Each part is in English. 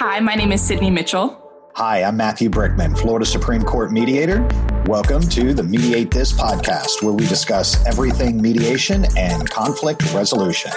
Hi, my name is Sydney Mitchell. Hi, I'm Matthew Brickman, Florida Supreme Court mediator. Welcome to the Mediate This podcast, where we discuss everything mediation and conflict resolution.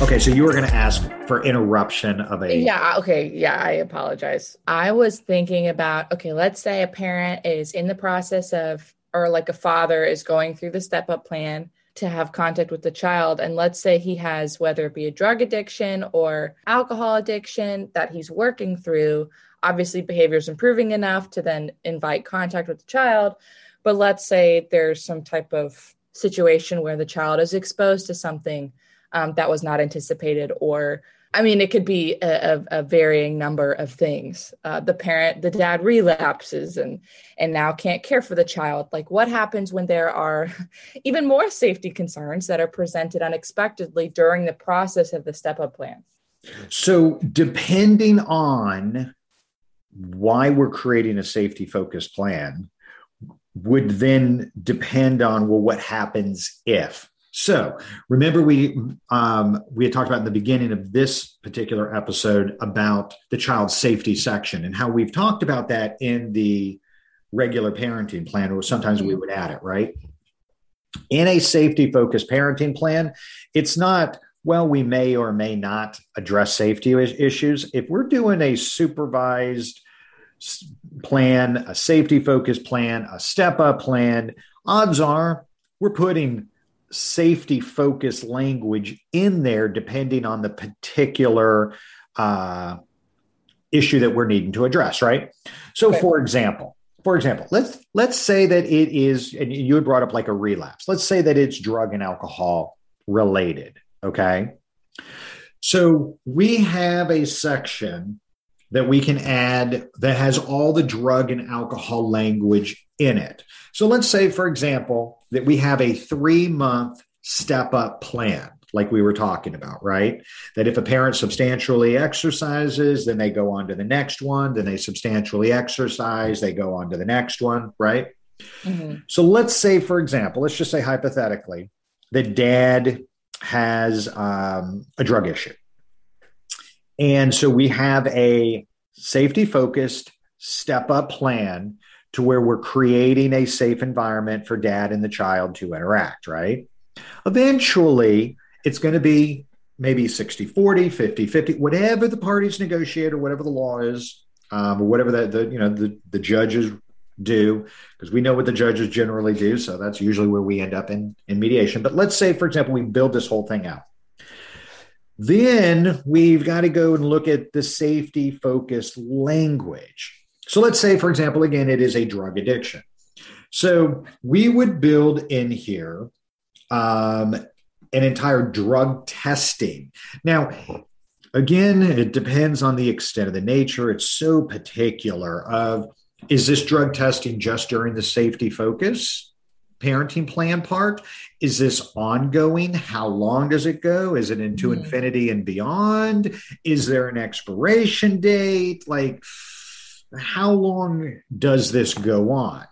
Okay, so you were going to ask for interruption of a. Yeah, okay. Yeah, I apologize. I was thinking about okay, let's say a parent is in the process of, or like a father is going through the step up plan to have contact with the child. And let's say he has, whether it be a drug addiction or alcohol addiction that he's working through, obviously behavior is improving enough to then invite contact with the child. But let's say there's some type of situation where the child is exposed to something um, that was not anticipated or I mean, it could be a, a, a varying number of things. Uh, the parent, the dad relapses and and now can't care for the child. Like, what happens when there are even more safety concerns that are presented unexpectedly during the process of the step up plan? So, depending on why we're creating a safety focused plan, would then depend on well, what happens if so remember we um, we had talked about in the beginning of this particular episode about the child safety section and how we've talked about that in the regular parenting plan, or sometimes we would add it, right? In a safety focused parenting plan, it's not well, we may or may not address safety issues. If we're doing a supervised plan, a safety focused plan, a step up plan, odds are we're putting safety focused language in there depending on the particular uh, issue that we're needing to address right? So okay. for example for example let's let's say that it is and you had brought up like a relapse. Let's say that it's drug and alcohol related okay? So we have a section that we can add that has all the drug and alcohol language in it so let's say for example that we have a three month step up plan like we were talking about, right? That if a parent substantially exercises, then they go on to the next one, then they substantially exercise, they go on to the next one, right? Mm-hmm. So let's say, for example, let's just say hypothetically that dad has um, a drug issue. And so we have a safety focused step up plan to where we're creating a safe environment for dad and the child to interact, right? Eventually, it's going to be maybe 60 40, 50 50, whatever the parties negotiate or whatever the law is, um, or whatever the, the, you know, the, the judges do, because we know what the judges generally do. So that's usually where we end up in, in mediation. But let's say, for example, we build this whole thing out. Then we've got to go and look at the safety focused language. So let's say, for example, again, it is a drug addiction. So we would build in here um, an entire drug testing. Now, again, it depends on the extent of the nature. It's so particular of is this drug testing just during the safety focus parenting plan part? Is this ongoing? How long does it go? Is it into mm-hmm. infinity and beyond? Is there an expiration date? Like, how long does this go on?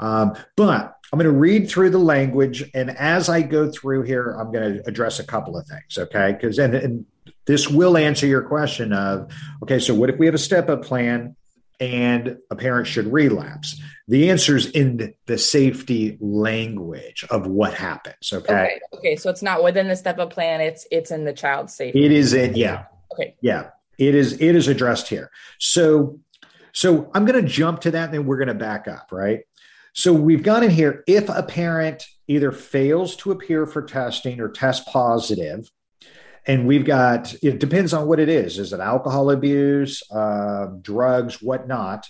Um, but I'm going to read through the language, and as I go through here, I'm going to address a couple of things, okay? Because and, and this will answer your question of okay, so what if we have a step up plan and a parent should relapse? The answer is in the safety language of what happens. Okay? okay. Okay. So it's not within the step up plan. It's it's in the child's safety. It is in yeah. Okay. Yeah. It is it is addressed here. So so I'm going to jump to that and then we're going to back up, right? So we've got in here if a parent either fails to appear for testing or test positive, and we've got it depends on what it is. Is it alcohol abuse, uh, drugs, whatnot?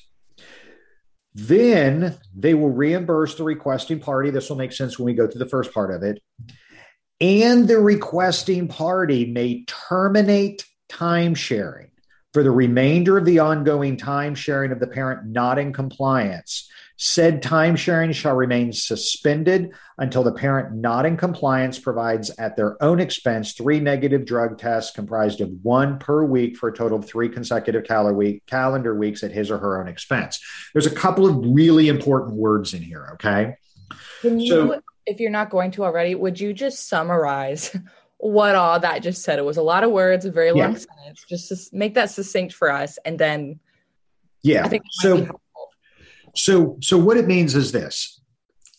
Then they will reimburse the requesting party. This will make sense when we go through the first part of it. And the requesting party may terminate time sharing for the remainder of the ongoing time sharing of the parent not in compliance. Said time sharing shall remain suspended until the parent not in compliance provides at their own expense three negative drug tests comprised of one per week for a total of three consecutive calendar weeks at his or her own expense. There's a couple of really important words in here, okay? Can you, so, if you're not going to already, would you just summarize what all that just said. It was a lot of words, a very long Yeah. sentence. Just to make that succinct for us, and then Yeah. I think So. So so what it means is this.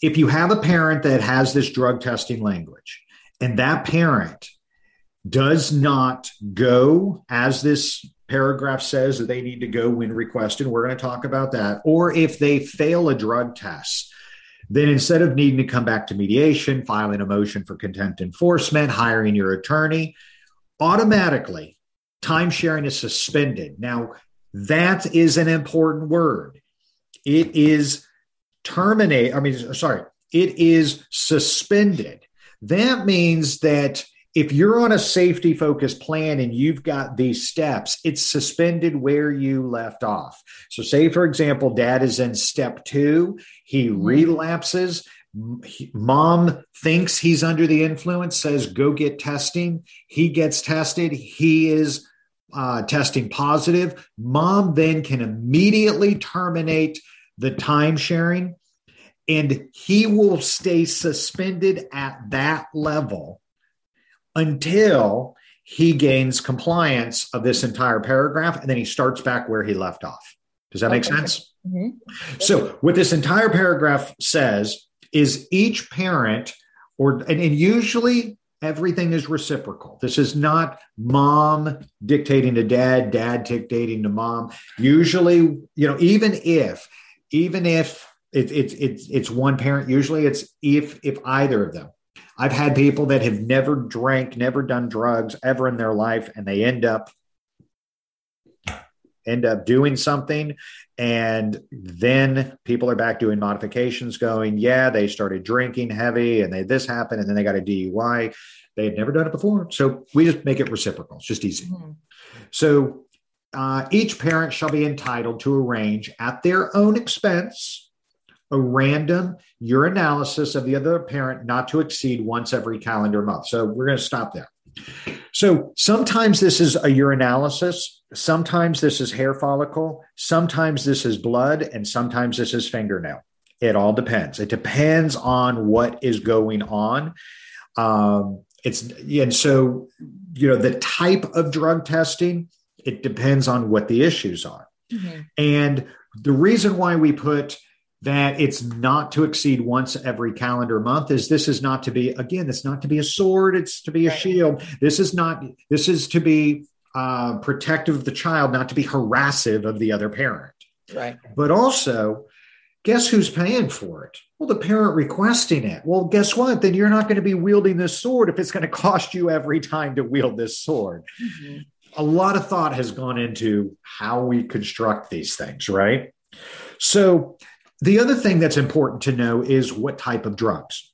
If you have a parent that has this drug testing language and that parent does not go as this paragraph says that they need to go when requested, we're going to talk about that, or if they fail a drug test, then instead of needing to come back to mediation, filing a motion for contempt enforcement, hiring your attorney, automatically time sharing is suspended. Now, that is an important word. It is terminate, I mean, sorry, it is suspended. That means that if you're on a safety focused plan and you've got these steps, it's suspended where you left off. So, say, for example, dad is in step two, he mm-hmm. relapses. Mom thinks he's under the influence, says, go get testing. He gets tested. He is uh, testing positive. Mom then can immediately terminate the time sharing and he will stay suspended at that level until he gains compliance of this entire paragraph and then he starts back where he left off. Does that make Okay. sense? Mhm. So, what this entire paragraph says is each parent, or and, and usually everything is reciprocal. This is not mom dictating to dad, dad dictating to mom. Usually, you know, even if, even if it, it's it's it's one parent, usually it's if if either of them. I've had people that have never drank, never done drugs ever in their life, and they end up end up doing something and then people are back doing modifications going yeah they started drinking heavy and they this happened and then they got a dui they had never done it before. So we just make it reciprocal. It's just easy. Mhm. so uh, each parent shall be entitled to arrange at their own expense a random urinalysis of the other parent not to exceed once every calendar month. So we're going to stop there. So sometimes this is a urinalysis, sometimes this is hair follicle, sometimes this is blood, and sometimes this is fingernail. It all depends. It depends on what is going on. Um, it's and so you know the type of drug testing. It depends on what the issues are. Mhm. And the reason why we put that it's not to exceed once every calendar month is this is not to be again it's not to be a sword it's to be a Right. shield this is not this is to be uh, protective of the child not to be harassive of the other parent Right. but also guess who's paying for it well the parent requesting it well guess what then you're not going to be wielding this sword if it's going to cost you every time to wield this sword Mhm. a lot of thought has gone into how we construct these things, right? So, the other thing that's important to know is what type of drugs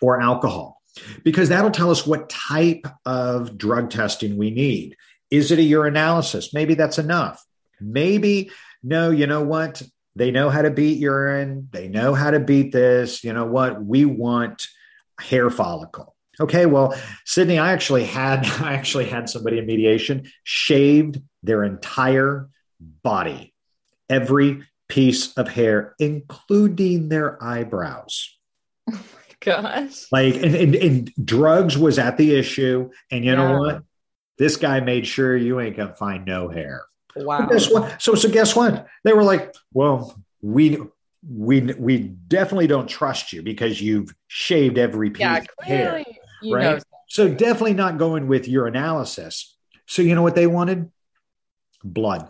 or alcohol, because that'll tell us what type of drug testing we need. Is it a urinalysis? Maybe that's enough. Maybe, no, you know what? They know how to beat urine, they know how to beat this. You know what? We want hair follicle. Okay, well, Sydney, I actually had I actually had somebody in mediation shaved their entire body, every piece of hair, including their eyebrows. Gosh. Like, and, and, and drugs was at the issue. And you know what? This guy made sure you ain't gonna find no hair. Wow. So, so guess what? They were like, well, we we we definitely don't trust you because you've shaved every piece Yeah, of hair. you right? know. So definitely not going with urinalysis. So you know what they wanted? Blood.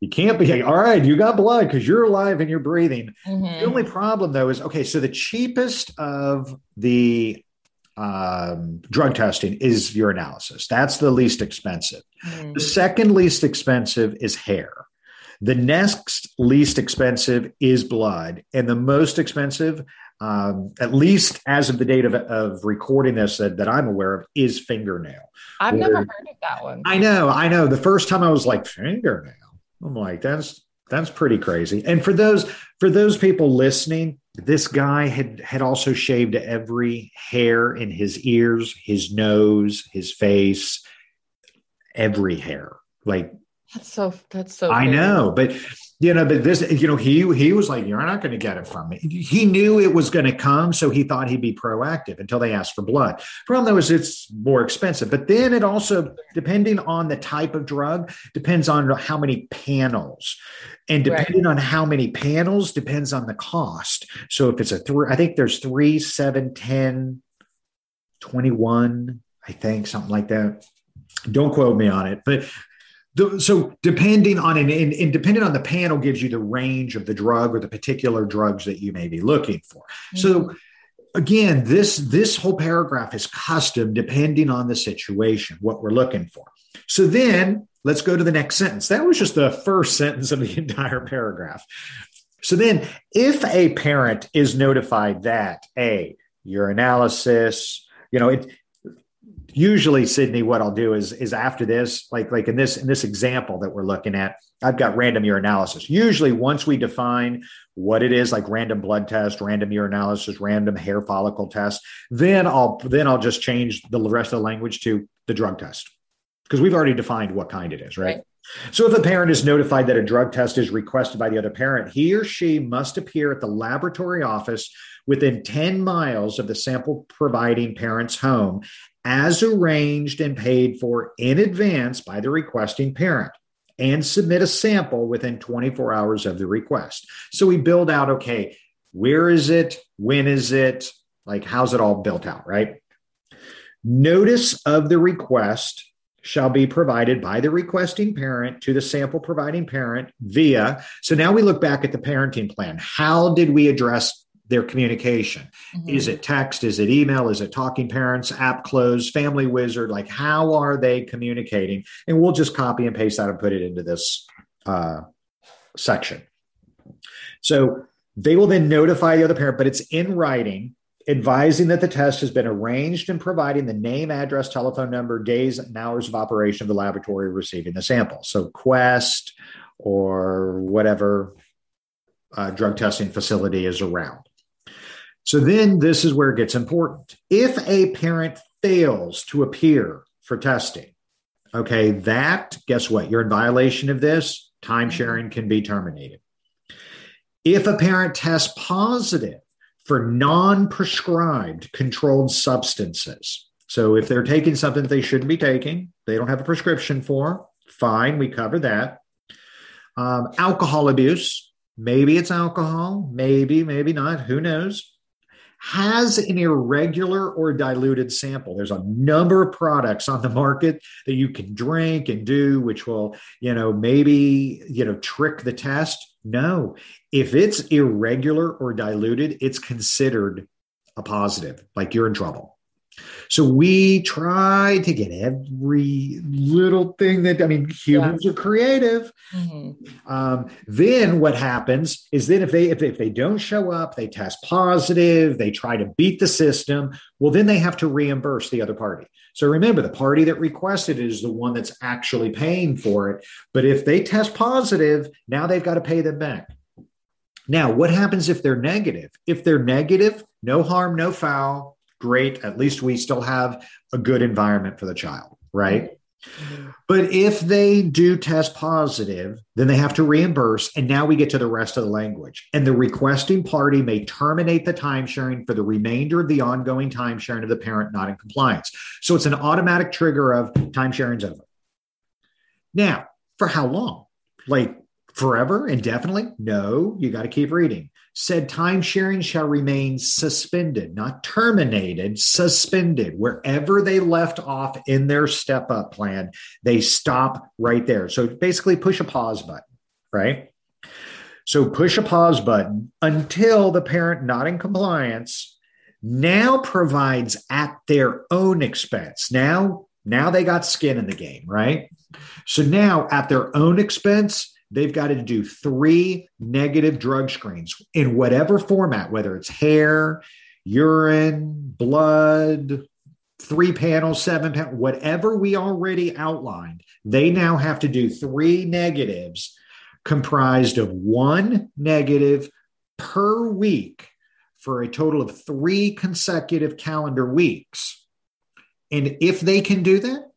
You can't be all right. You got blood because you're alive and you're breathing. Mhm. The only problem though is okay. So the cheapest of the um, drug testing is urinalysis. That's the least expensive. Mhm. The second least expensive is hair. The next least expensive is blood, and the most expensive, um, at least as of the date of, of recording this that, that I'm aware of, is fingernail. I've never heard of that one. I know, I know. The first time I was like fingernail, I'm like that's that's pretty crazy. And for those for those people listening, this guy had had also shaved every hair in his ears, his nose, his face, every hair. Like That's so. That's so. I know, but you know, but this, you know, he he was like, "You're not going to get it from me." He knew it was going to come, so he thought he'd be proactive until they asked for blood. Problem though is it's more expensive, but then it also, depending on the type of drug, depends on how many panels, and depending right. on how many panels depends on the cost. So if it's a three, I think there's three, seven, 10, 21, I think something like that. Don't quote me on it, but so depending on an and, and depending on the panel gives you the range of the drug or the particular drugs that you may be looking for. Mm-hmm. So again, this this whole paragraph is custom depending on the situation, what we're looking for. So then let's go to the next sentence. That was just the first sentence of the entire paragraph. So then, if a parent is notified that a urinalysis you know, it, usually sydney what i'll do is is after this like like in this in this example that we're looking at i've got random urinalysis. Usually once we define what it is like random blood test random urinalysis random hair follicle test then i'll then i'll just change the rest of the language to the drug test. Because we've already defined what kind it is right? right so if a parent is notified that a drug test is requested by the other parent he or she must appear at the laboratory office within 10 miles of the sample providing parent's home as arranged and paid for in advance by the requesting parent and submit a sample within 24 hours of the request. So we build out okay, where is it? When is it? Like, how's it all built out, right? Notice of the request shall be provided by the requesting parent to the sample providing parent via. So now we look back at the parenting plan. How did we address their communication. Mm-hmm. Is it text? Is it email? Is it talking parents, AppClose, family wizard? Like, how are they communicating? And we'll just copy and paste that and put it into this uh, section. So they will then notify the other parent, but it's in writing, advising that the test has been arranged and providing the name, address, telephone number, days, and hours of operation of the laboratory receiving the sample. So Quest or whatever uh, drug testing facility is around. So then this is where it gets important. If a parent fails to appear for testing, okay, that, guess what? You're in violation of this. Time sharing can be terminated. If a parent tests positive for non prescribed controlled substances, so if they're taking something they shouldn't be taking, they don't have a prescription for, fine, we cover that. Um, alcohol abuse, maybe it's alcohol, maybe, maybe not, who knows? has an irregular or diluted sample. There's a number of products on the market that you can drink and do, which will, you know, maybe, you know, trick the test. No, if it's irregular or diluted, it's considered a positive, like you're in trouble. So we try to get every little thing that I mean, humans yeah. are creative. Mm-hmm. Um, then what happens is then if they if, if they don't show up, they test positive, they try to beat the system. Well, then they have to reimburse the other party. So remember, the party that requested it is the one that's actually paying for it. But if they test positive, now they've got to pay them back. Now, what happens if they're negative? If they're negative, no harm, no foul great. At least we still have a good environment for the child, right? Mm-hmm. But if they do test positive, then they have to reimburse. And now we get to the rest of the language. And the requesting party may terminate the time sharing for the remainder of the ongoing time sharing of the parent not in compliance. So it's an automatic trigger of time sharing's over. Now, for how long? Like forever, indefinitely? No, you got to keep reading said time sharing shall remain suspended, not terminated, suspended. Wherever they left off in their step up plan, they stop right there. So basically, push a pause button, right? So push a pause button until the parent not in compliance now provides at their own expense. Now, now they got skin in the game, right? So now at their own expense, they've got to do three negative drug screens in whatever format, whether it's hair, urine, blood, three panels, seven panels, whatever we already outlined. They now have to do three negatives comprised of one negative per week for a total of three consecutive calendar weeks. And if they can do that,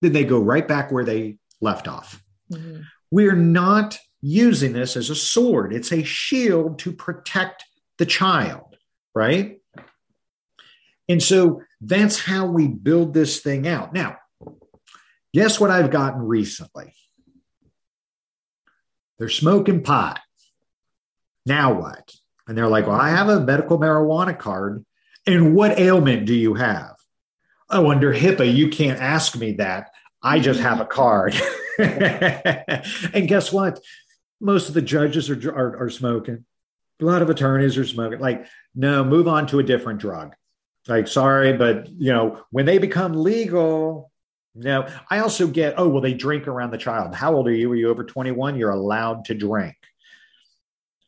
then they go right back where they left off Mm-hmm. We're not using this as a sword, it's a shield to protect the child, right? And so that's how we build this thing out. Now, guess what I've gotten recently? They're smoking pot. Now what? And they're like, well, I have a medical marijuana card. And what ailment do you have? Oh, under HIPAA, you can't ask me that. I just have a card. and guess what? Most of the judges are, are, are smoking. A lot of attorneys are smoking. Like, no, move on to a different drug. Like, sorry, but you know, when they become legal, no. I also get, oh, well, they drink around the child. How old are you? Are you over 21? You're allowed to drink.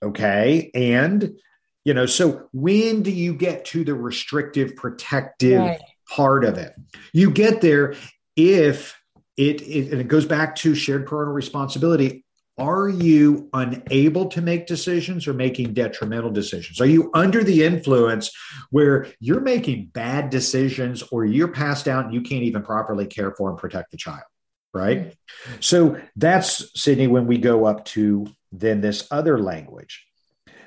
Okay. And, you know, so when do you get to the restrictive, protective right. part of it? You get there if it, it, and it goes back to shared parental responsibility. Are you unable to make decisions or making detrimental decisions? Are you under the influence where you're making bad decisions or you're passed out and you can't even properly care for and protect the child? Right. Mm-hmm. So that's Sydney when we go up to then this other language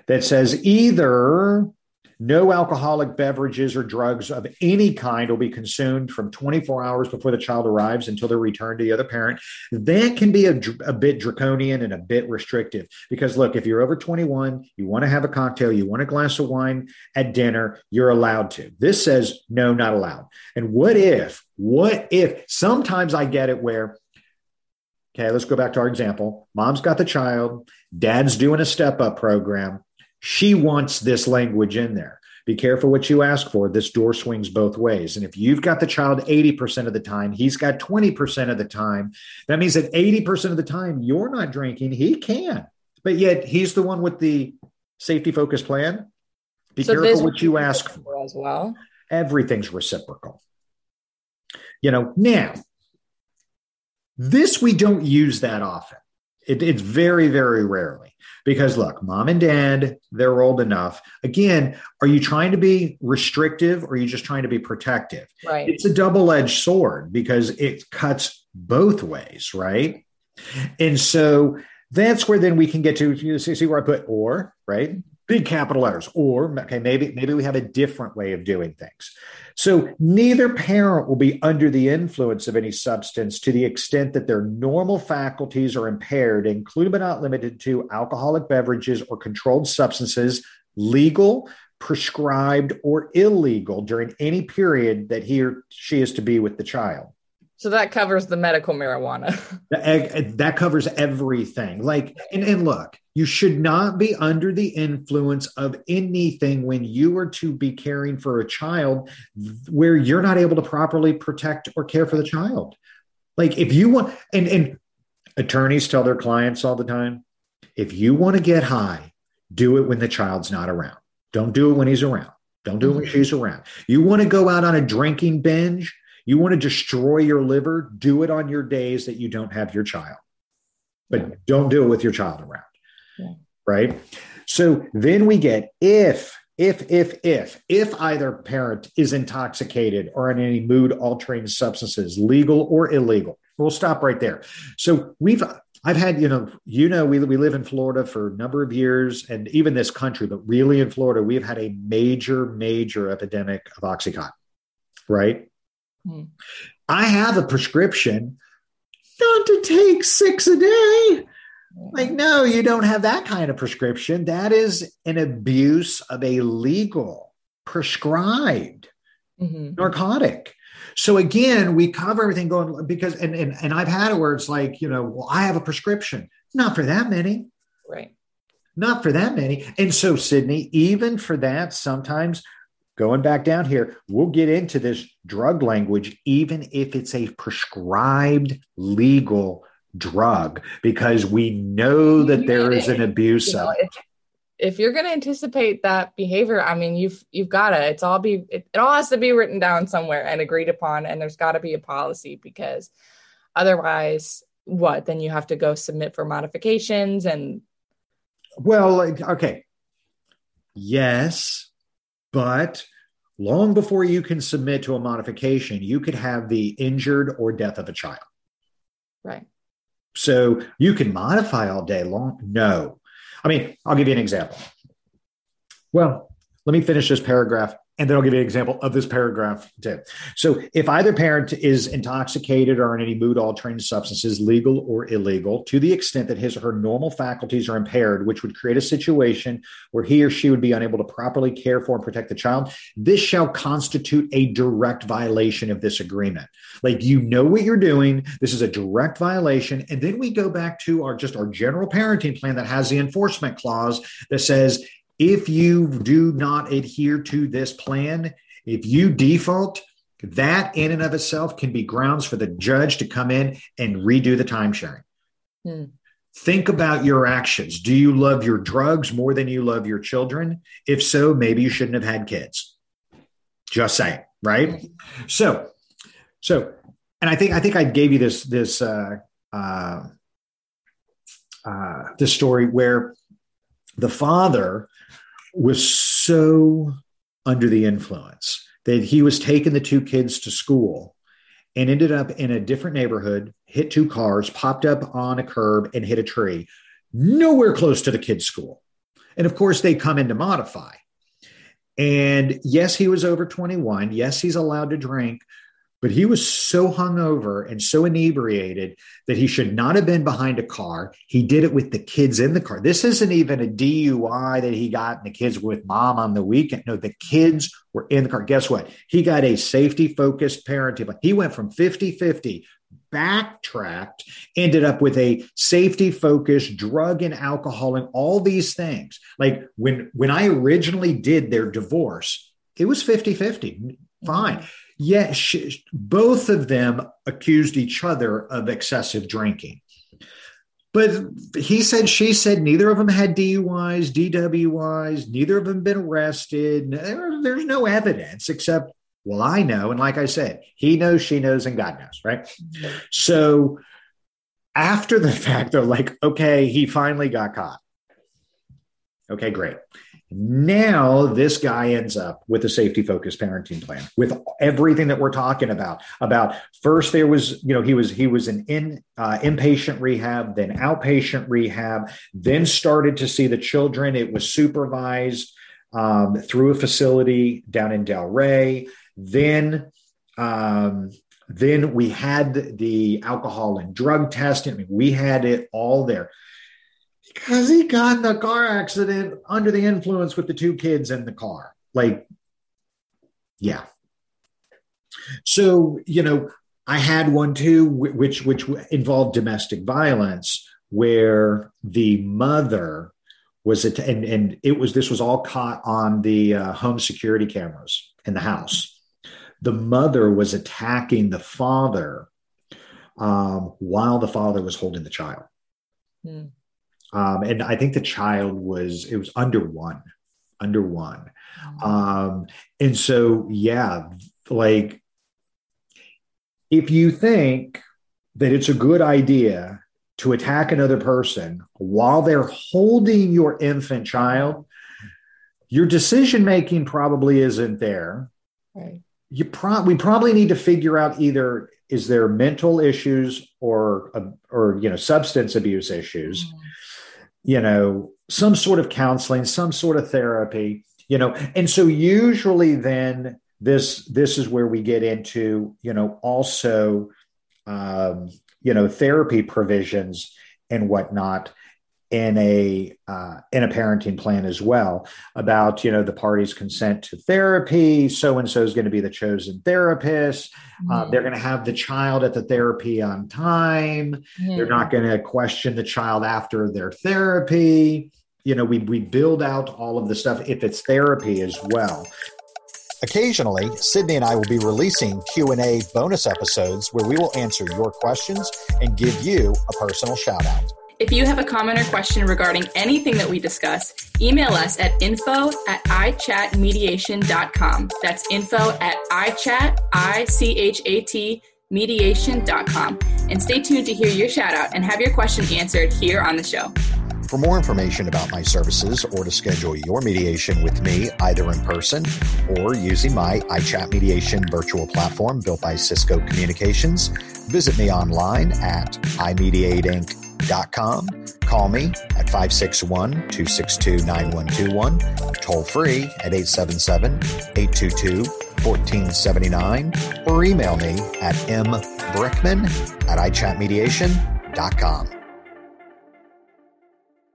that says either no alcoholic beverages or drugs of any kind will be consumed from 24 hours before the child arrives until they're returned to the other parent. That can be a, a, bit draconian and a bit restrictive because, look, if you're over 21, you want to have a cocktail, you want a glass of wine at dinner, you're allowed to. This says no, not allowed. And what if, what if sometimes I get it where Okay, let's go back to our example. Mom's got the child, dad's doing a step up program. She wants this language in there. Be careful what you ask for. This door swings both ways. And if you've got the child 80% of the time, he's got 20% of the time, that means that 80% of the time you're not drinking, he can. But yet he's the one with the safety focused plan. Be so careful what you ask for as well. Everything's reciprocal. You know, now this we don't use that often. It, it's very, very rarely because look, mom and dad, they're old enough. Again, are you trying to be restrictive or are you just trying to be protective? Right. It's a double edged sword because it cuts both ways, right? And so that's where then we can get to you see where I put or, right? Big capital letters, or okay, maybe maybe we have a different way of doing things. So neither parent will be under the influence of any substance to the extent that their normal faculties are impaired, including but not limited to alcoholic beverages or controlled substances, legal, prescribed, or illegal during any period that he or she is to be with the child. So that covers the medical marijuana. that covers everything. Like, and, and look, you should not be under the influence of anything when you are to be caring for a child where you're not able to properly protect or care for the child. Like, if you want, and, and attorneys tell their clients all the time if you want to get high, do it when the child's not around. Don't do it when he's around. Don't do it when mm-hmm. she's around. You want to go out on a drinking binge? You want to destroy your liver? Do it on your days that you don't have your child, but don't do it with your child around. Yeah. Right. So then we get if, if, if, if, if either parent is intoxicated or on any mood altering substances, legal or illegal. We'll stop right there. So we've I've had, you know, you know, we, we live in Florida for a number of years and even this country, but really in Florida, we've had a major, major epidemic of Oxycontin, right? Hmm. I have a prescription not to take six a day. Like, no, you don't have that kind of prescription. That is an abuse of a legal, prescribed mm-hmm. narcotic. So again, we cover everything going because and, and and I've had it where it's like, you know, well, I have a prescription. Not for that many. Right. Not for that many. And so, Sydney, even for that, sometimes going back down here, we'll get into this drug language, even if it's a prescribed legal drug, because we know that there is an abuse you know, of it. If you're going to anticipate that behavior, I mean, you've you've got to. It's all be it, it all has to be written down somewhere and agreed upon, and there's got to be a policy because otherwise, what? Then you have to go submit for modifications and. Well, okay. Yes, but long before you can submit to a modification, you could have the injured or death of a child. Right. So you can modify all day long. No. I mean, I'll give you an example. Well, let me finish this paragraph and then I'll give you an example of this paragraph too. So, if either parent is intoxicated or in any mood altering substances, legal or illegal, to the extent that his or her normal faculties are impaired, which would create a situation where he or she would be unable to properly care for and protect the child, this shall constitute a direct violation of this agreement. Like you know what you're doing, this is a direct violation. And then we go back to our just our general parenting plan that has the enforcement clause that says if you do not adhere to this plan, if you default, that in and of itself can be grounds for the judge to come in and redo the time sharing. Hmm. Think about your actions. Do you love your drugs more than you love your children? If so, maybe you shouldn't have had kids. Just saying, right? So, so, and I think I think I gave you this this uh, uh, uh, this story where the father was so under the influence that he was taking the two kids to school and ended up in a different neighborhood, hit two cars, popped up on a curb and hit a tree, nowhere close to the kids' school. And of course, they come in to modify. And yes, he was over 21. Yes, he's allowed to drink, but he was so hungover and so inebriated that he should not have been behind a car. He did it with the kids in the car. This isn't even a DUI that he got and the kids were with mom on the weekend. No, the kids were in the car. Guess what? He got a safety focused parenting. He went from 50 50 backtracked, ended up with a safety focused drug and alcohol and all these things. Like when when I originally did their divorce, it was 50 50. Fine. Mm-hmm. Yes, she, both of them accused each other of excessive drinking. But he said, she said, neither of them had DUIs, DWIs, neither of them been arrested. There, there's no evidence except, well, I know. And like I said, he knows, she knows, and God knows, right? So after the fact, they're like, okay, he finally got caught. Okay, great. Now, this guy ends up with a safety focused parenting plan with everything that we're talking about. About first, there was, you know, he was he was an in uh, inpatient rehab, then outpatient rehab, then started to see the children. It was supervised um, through a facility down in Delray. Then um, then we had the alcohol and drug testing. I mean, we had it all there because he got in the car accident under the influence with the two kids in the car. Like, yeah. So, you know, I had one too, which which involved domestic violence, where the mother was it, and and it was this was all caught on the uh, home security cameras in the house. The mother was attacking the father um, while the father was holding the child. Hmm. Um, and I think the child was it was under one, under one. Mm-hmm. Um, and so yeah, like if you think that it's a good idea to attack another person while they're holding your infant child, your decision making probably isn't there. Right. You pro- we probably need to figure out either is there mental issues or uh, or you know substance abuse issues. Mm you know, some sort of counseling, some sort of therapy, you know. And so usually then this this is where we get into, you know, also um, you know, therapy provisions and whatnot in a uh, in a parenting plan as well about you know the parties consent to therapy so and so is going to be the chosen therapist uh, mm-hmm. uh, they're going to have the child at the therapy on time mm-hmm. they're not going to question the child after their therapy you know we we build out all of the stuff if it's therapy as well Occasionally, Sydney and I will be releasing Q&A bonus episodes where we will answer your questions and give you a personal shout out. If you have a comment or question regarding anything that we discuss, email us at info at ichatmediation.com. That's info at ichat, I-C-H-A-T, mediation.com. And stay tuned to hear your shout out and have your question answered here on the show. For more information about my services or to schedule your mediation with me, either in person or using my iChat mediation virtual platform built by Cisco Communications, visit me online at imediateinc.com. Call me at 561 262 9121, toll free at 877 822 1479, or email me at mbrickman at iChatmediation.com.